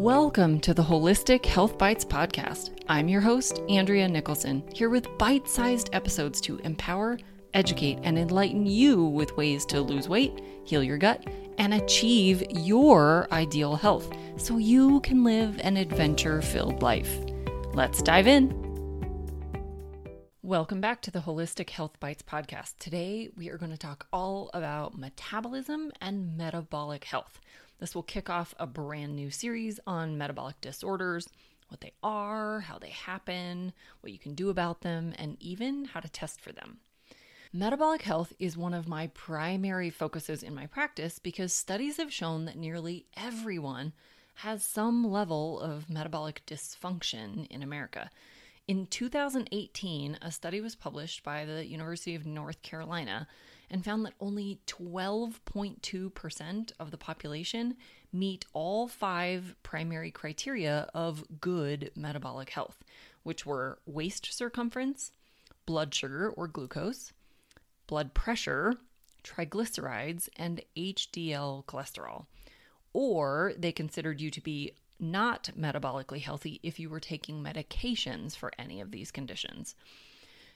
Welcome to the Holistic Health Bites podcast. I'm your host, Andrea Nicholson, here with bite sized episodes to empower, educate, and enlighten you with ways to lose weight, heal your gut, and achieve your ideal health so you can live an adventure filled life. Let's dive in. Welcome back to the Holistic Health Bites podcast. Today, we are going to talk all about metabolism and metabolic health. This will kick off a brand new series on metabolic disorders, what they are, how they happen, what you can do about them, and even how to test for them. Metabolic health is one of my primary focuses in my practice because studies have shown that nearly everyone has some level of metabolic dysfunction in America. In 2018, a study was published by the University of North Carolina and found that only 12.2% of the population meet all five primary criteria of good metabolic health, which were waist circumference, blood sugar or glucose, blood pressure, triglycerides, and HDL cholesterol. Or they considered you to be not metabolically healthy if you were taking medications for any of these conditions.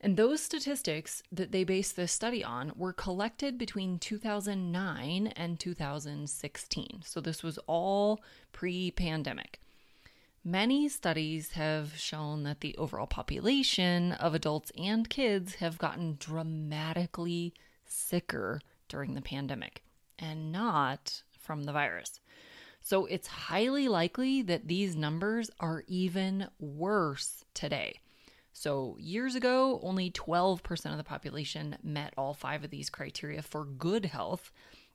And those statistics that they based this study on were collected between 2009 and 2016. So this was all pre pandemic. Many studies have shown that the overall population of adults and kids have gotten dramatically sicker during the pandemic and not from the virus. So it's highly likely that these numbers are even worse today. So, years ago, only 12% of the population met all five of these criteria for good health.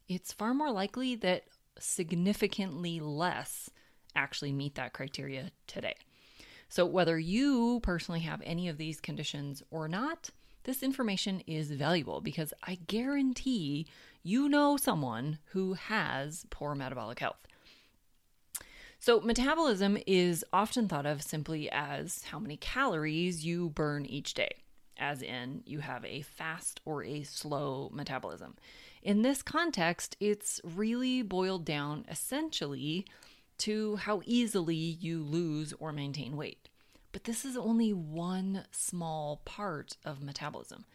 It's far more likely that significantly less actually meet that criteria today. So, whether you personally have any of these conditions or not, this information is valuable because I guarantee you know someone who has poor metabolic health. So, metabolism is often thought of simply as how many calories you burn each day, as in you have a fast or a slow metabolism. In this context, it's really boiled down essentially to how easily you lose or maintain weight. But this is only one small part of metabolism.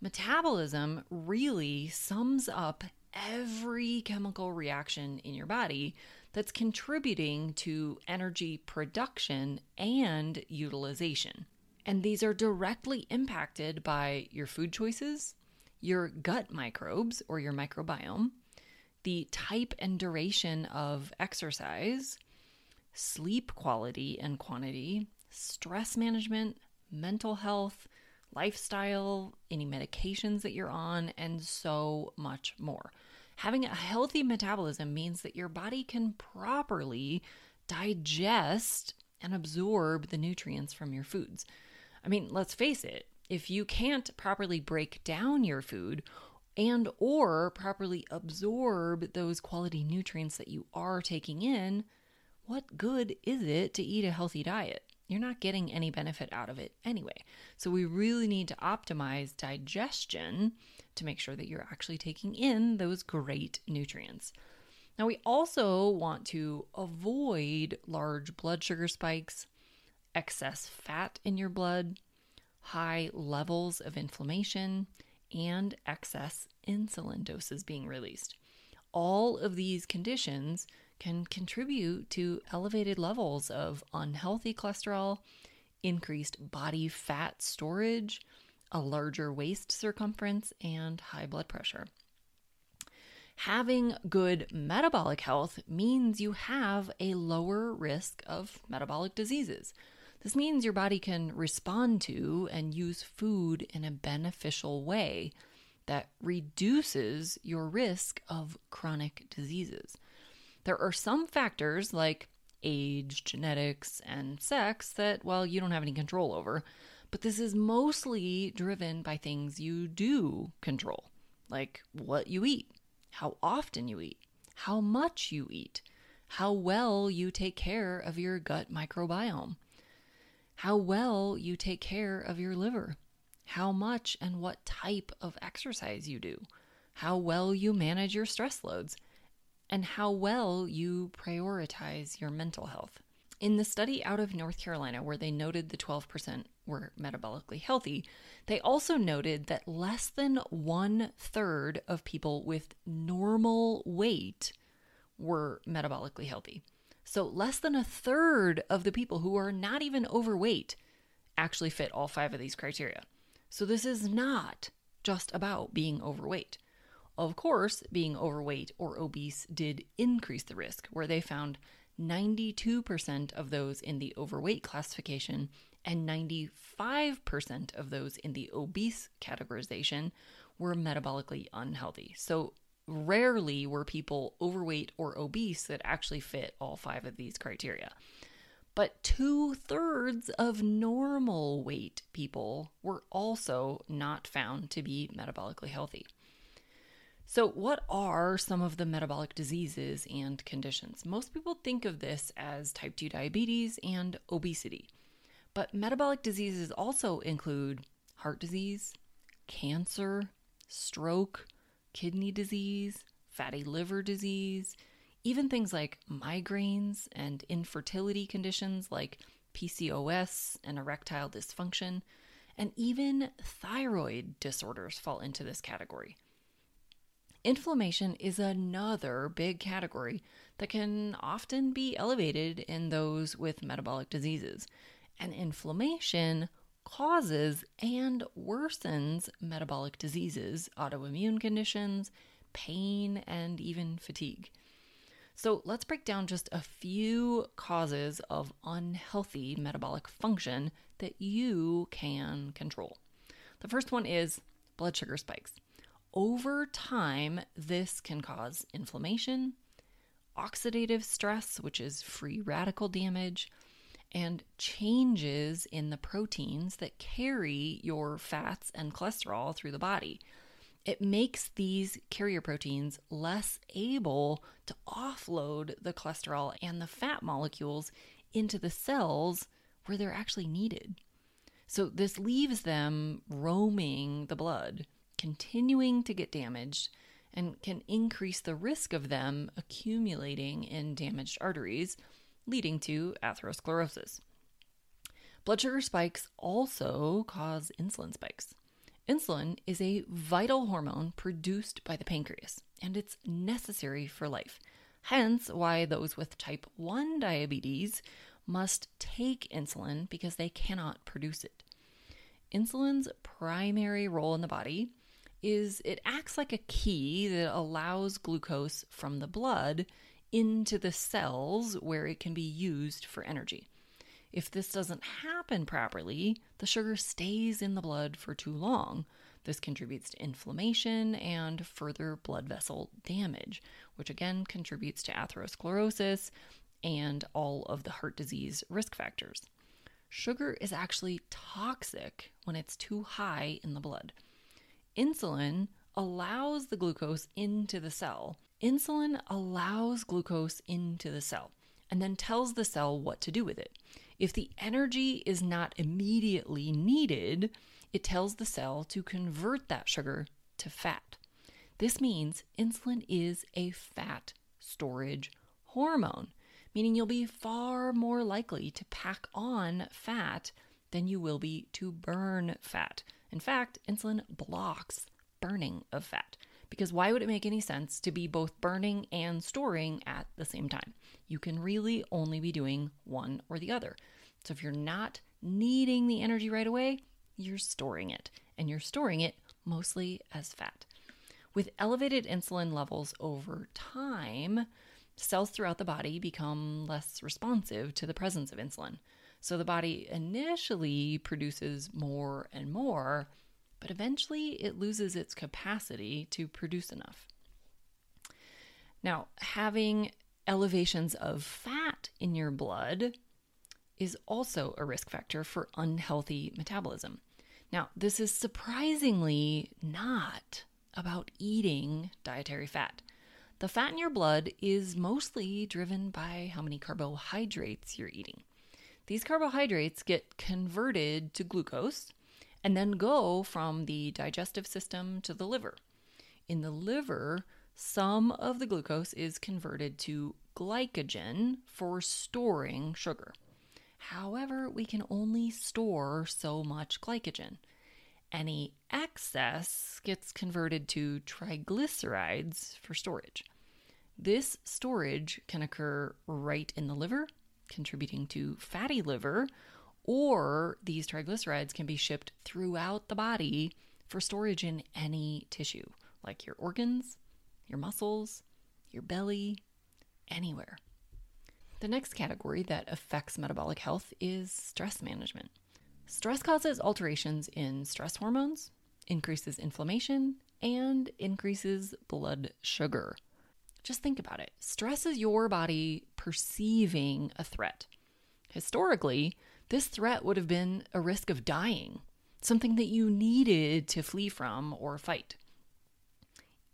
Metabolism really sums up every chemical reaction in your body that's contributing to energy production and utilization. And these are directly impacted by your food choices, your gut microbes or your microbiome, the type and duration of exercise, sleep quality and quantity, stress management, mental health, lifestyle, any medications that you're on, and so much more. Having a healthy metabolism means that your body can properly digest and absorb the nutrients from your foods. I mean, let's face it, if you can't properly break down your food and or properly absorb those quality nutrients that you are taking in, what good is it to eat a healthy diet? You're not getting any benefit out of it anyway. So we really need to optimize digestion to make sure that you're actually taking in those great nutrients. Now, we also want to avoid large blood sugar spikes, excess fat in your blood, high levels of inflammation, and excess insulin doses being released. All of these conditions can contribute to elevated levels of unhealthy cholesterol, increased body fat storage, a larger waist circumference, and high blood pressure. Having good metabolic health means you have a lower risk of metabolic diseases. This means your body can respond to and use food in a beneficial way that reduces your risk of chronic diseases. There are some factors like age, genetics, and sex that, well, you don't have any control over, but this is mostly driven by things you do control, like what you eat, how often you eat, how much you eat, how well you take care of your gut microbiome, how well you take care of your liver, how much and what type of exercise you do, how well you manage your stress loads, and how well you prioritize your mental health. In the study out of North Carolina, where they noted the 12% were metabolically healthy, they also noted that less than one third of people with normal weight were metabolically healthy. So, less than a third of the people who are not even overweight actually fit all five of these criteria. So, this is not just about being overweight. Of course, being overweight or obese did increase the risk, where they found 92% of those in the overweight classification and 95% of those in the obese categorization were metabolically unhealthy. So, rarely were people overweight or obese that actually fit all five of these criteria. But two thirds of normal weight people were also not found to be metabolically healthy. So, what are some of the metabolic diseases and conditions? Most people think of this as type 2 diabetes and obesity. But metabolic diseases also include heart disease, cancer, stroke, kidney disease, fatty liver disease, even things like migraines and infertility conditions like PCOS and erectile dysfunction, and even thyroid disorders fall into this category. Inflammation is another big category that can often be elevated in those with metabolic diseases. And inflammation causes and worsens metabolic diseases, autoimmune conditions, pain, and even fatigue. So let's break down just a few causes of unhealthy metabolic function that you can control. The first one is blood sugar spikes. Over time, this can cause inflammation, oxidative stress, which is free radical damage, and changes in the proteins that carry your fats and cholesterol through the body. It makes these carrier proteins less able to offload the cholesterol and the fat molecules into the cells where they're actually needed. So, this leaves them roaming the blood continuing to get damaged and can increase the risk of them accumulating in damaged arteries, leading to atherosclerosis. Blood sugar spikes also cause insulin spikes. Insulin is a vital hormone produced by the pancreas, and it's necessary for life. Hence, why those with type 1 diabetes must take insulin because they cannot produce it. Insulin's primary role in the body is it acts like a key that allows glucose from the blood into the cells where it can be used for energy. If this doesn't happen properly, the sugar stays in the blood for too long. This contributes to inflammation and further blood vessel damage, which again contributes to atherosclerosis and all of the heart disease risk factors. Sugar is actually toxic when it's too high in the blood. Insulin allows the glucose into the cell. Insulin allows glucose into the cell and then tells the cell what to do with it. If the energy is not immediately needed, it tells the cell to convert that sugar to fat. This means insulin is a fat storage hormone, meaning you'll be far more likely to pack on fat than you will be to burn fat. In fact, insulin blocks burning of fat because why would it make any sense to be both burning and storing at the same time? You can really only be doing one or the other. So if you're not needing the energy right away, you're storing it, and you're storing it mostly as fat. With elevated insulin levels over time, cells throughout the body become less responsive to the presence of insulin. So the body initially produces more and more, but eventually it loses its capacity to produce enough. Now, having elevations of fat in your blood is also a risk factor for unhealthy metabolism. Now, this is surprisingly not about eating dietary fat. The fat in your blood is mostly driven by how many carbohydrates you're eating. These carbohydrates get converted to glucose and then go from the digestive system to the liver. In the liver, some of the glucose is converted to glycogen for storing sugar. However, we can only store so much glycogen. Any excess gets converted to triglycerides for storage. This storage can occur right in the liver, contributing to fatty liver, or these triglycerides can be shipped throughout the body for storage in any tissue, like your organs, your muscles, your belly, anywhere. The next category that affects metabolic health is stress management. Stress causes alterations in stress hormones, increases inflammation, and increases blood sugar. Just think about it. Stress is your body perceiving a threat. Historically, this threat would have been a risk of dying, something that you needed to flee from or fight.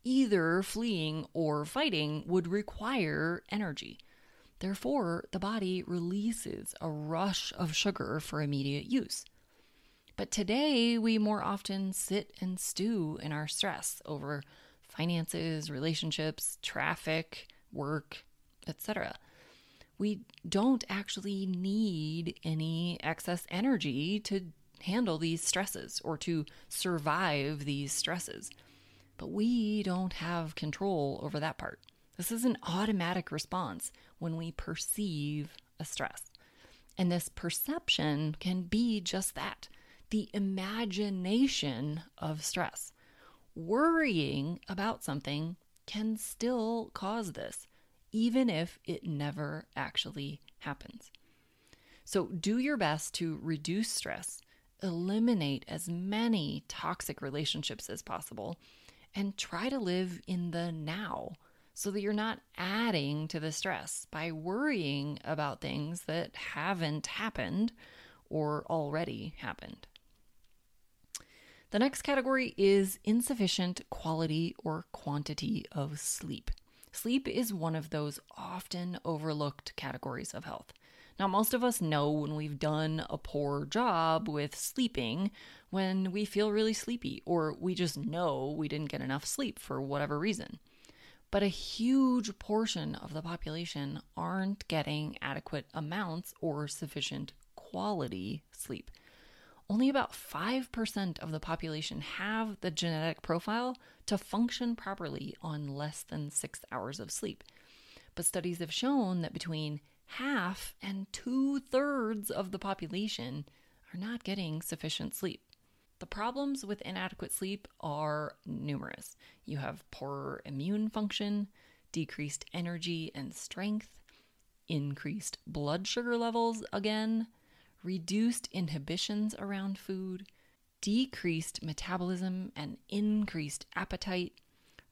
Either fleeing or fighting would require energy. Therefore, the body releases a rush of sugar for immediate use. But today, we more often sit and stew in our stress over finances, relationships, traffic, work, etc. We don't actually need any excess energy to handle these stresses or to survive these stresses. But we don't have control over that part. This is an automatic response when we perceive a stress. And this perception can be just that the imagination of stress. Worrying about something can still cause this, even if it never actually happens. So, do your best to reduce stress, eliminate as many toxic relationships as possible, and try to live in the now so that you're not adding to the stress by worrying about things that haven't happened or already happened. The next category is insufficient quality or quantity of sleep. Sleep is one of those often overlooked categories of health. Now, most of us know when we've done a poor job with sleeping when we feel really sleepy, or we just know we didn't get enough sleep for whatever reason but a huge portion of the population aren't getting adequate amounts or sufficient quality sleep. Only about 5% of the population have the genetic profile to function properly on less than six hours of sleep. But studies have shown that between half and two thirds of the population are not getting sufficient sleep. The problems with inadequate sleep are numerous. You have poorer immune function, decreased energy and strength, increased blood sugar levels again, reduced inhibitions around food, decreased metabolism and increased appetite,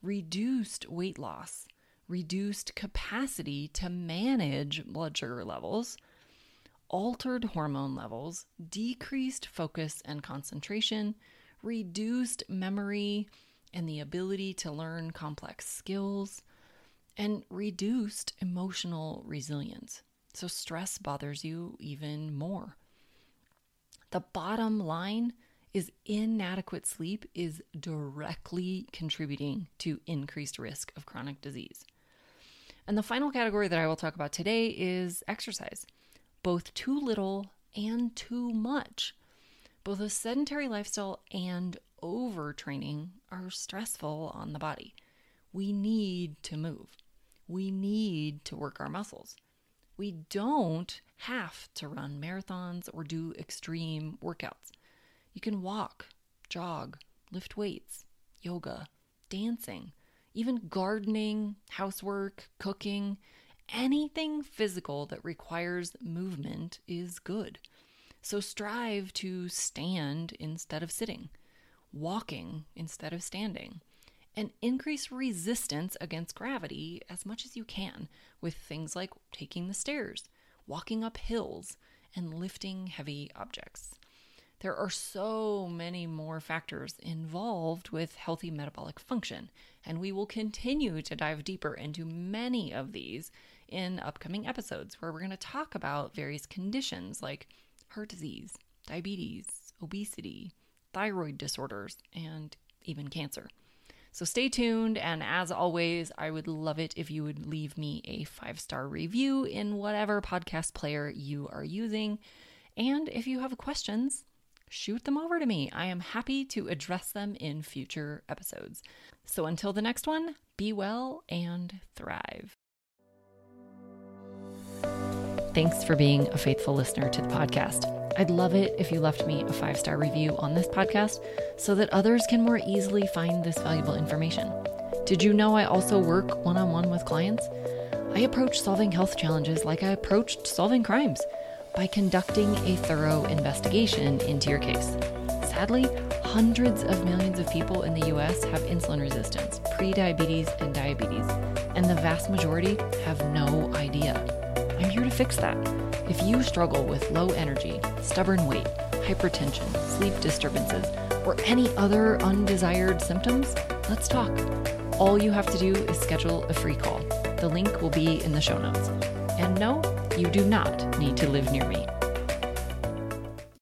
reduced weight loss, reduced capacity to manage blood sugar levels, altered hormone levels, decreased focus and concentration, reduced memory and the ability to learn complex skills, and reduced emotional resilience. So, stress bothers you even more. The bottom line is inadequate sleep is directly contributing to increased risk of chronic disease. And the final category that I will talk about today is exercise both too little and too much. Both a sedentary lifestyle and overtraining are stressful on the body. We need to move. We need to work our muscles. We don't have to run marathons or do extreme workouts. You can walk, jog, lift weights, yoga, dancing, even gardening, housework, cooking, anything physical that requires movement is good. So strive to stand instead of sitting, walking instead of standing, and increase resistance against gravity as much as you can with things like taking the stairs, walking up hills, and lifting heavy objects. There are so many more factors involved with healthy metabolic function, and we will continue to dive deeper into many of these in upcoming episodes where we're going to talk about various conditions like heart disease, diabetes, obesity, thyroid disorders, and even cancer. So stay tuned. And as always, I would love it if you would leave me a five star review in whatever podcast player you are using. And if you have questions, shoot them over to me. I am happy to address them in future episodes. So until the next one, be well and thrive. Thanks for being a faithful listener to the podcast. I'd love it if you left me a five star review on this podcast so that others can more easily find this valuable information. Did you know I also work one on one with clients? I approach solving health challenges like I approached solving crimes by conducting a thorough investigation into your case. Sadly, hundreds of millions of people in the US have insulin resistance, prediabetes, and diabetes, and the vast majority have no idea. I'm here to fix that. If you struggle with low energy, stubborn weight, hypertension, sleep disturbances, or any other undesired symptoms, let's talk. All you have to do is schedule a free call. The link will be in the show notes. And no, you do not need to live near me.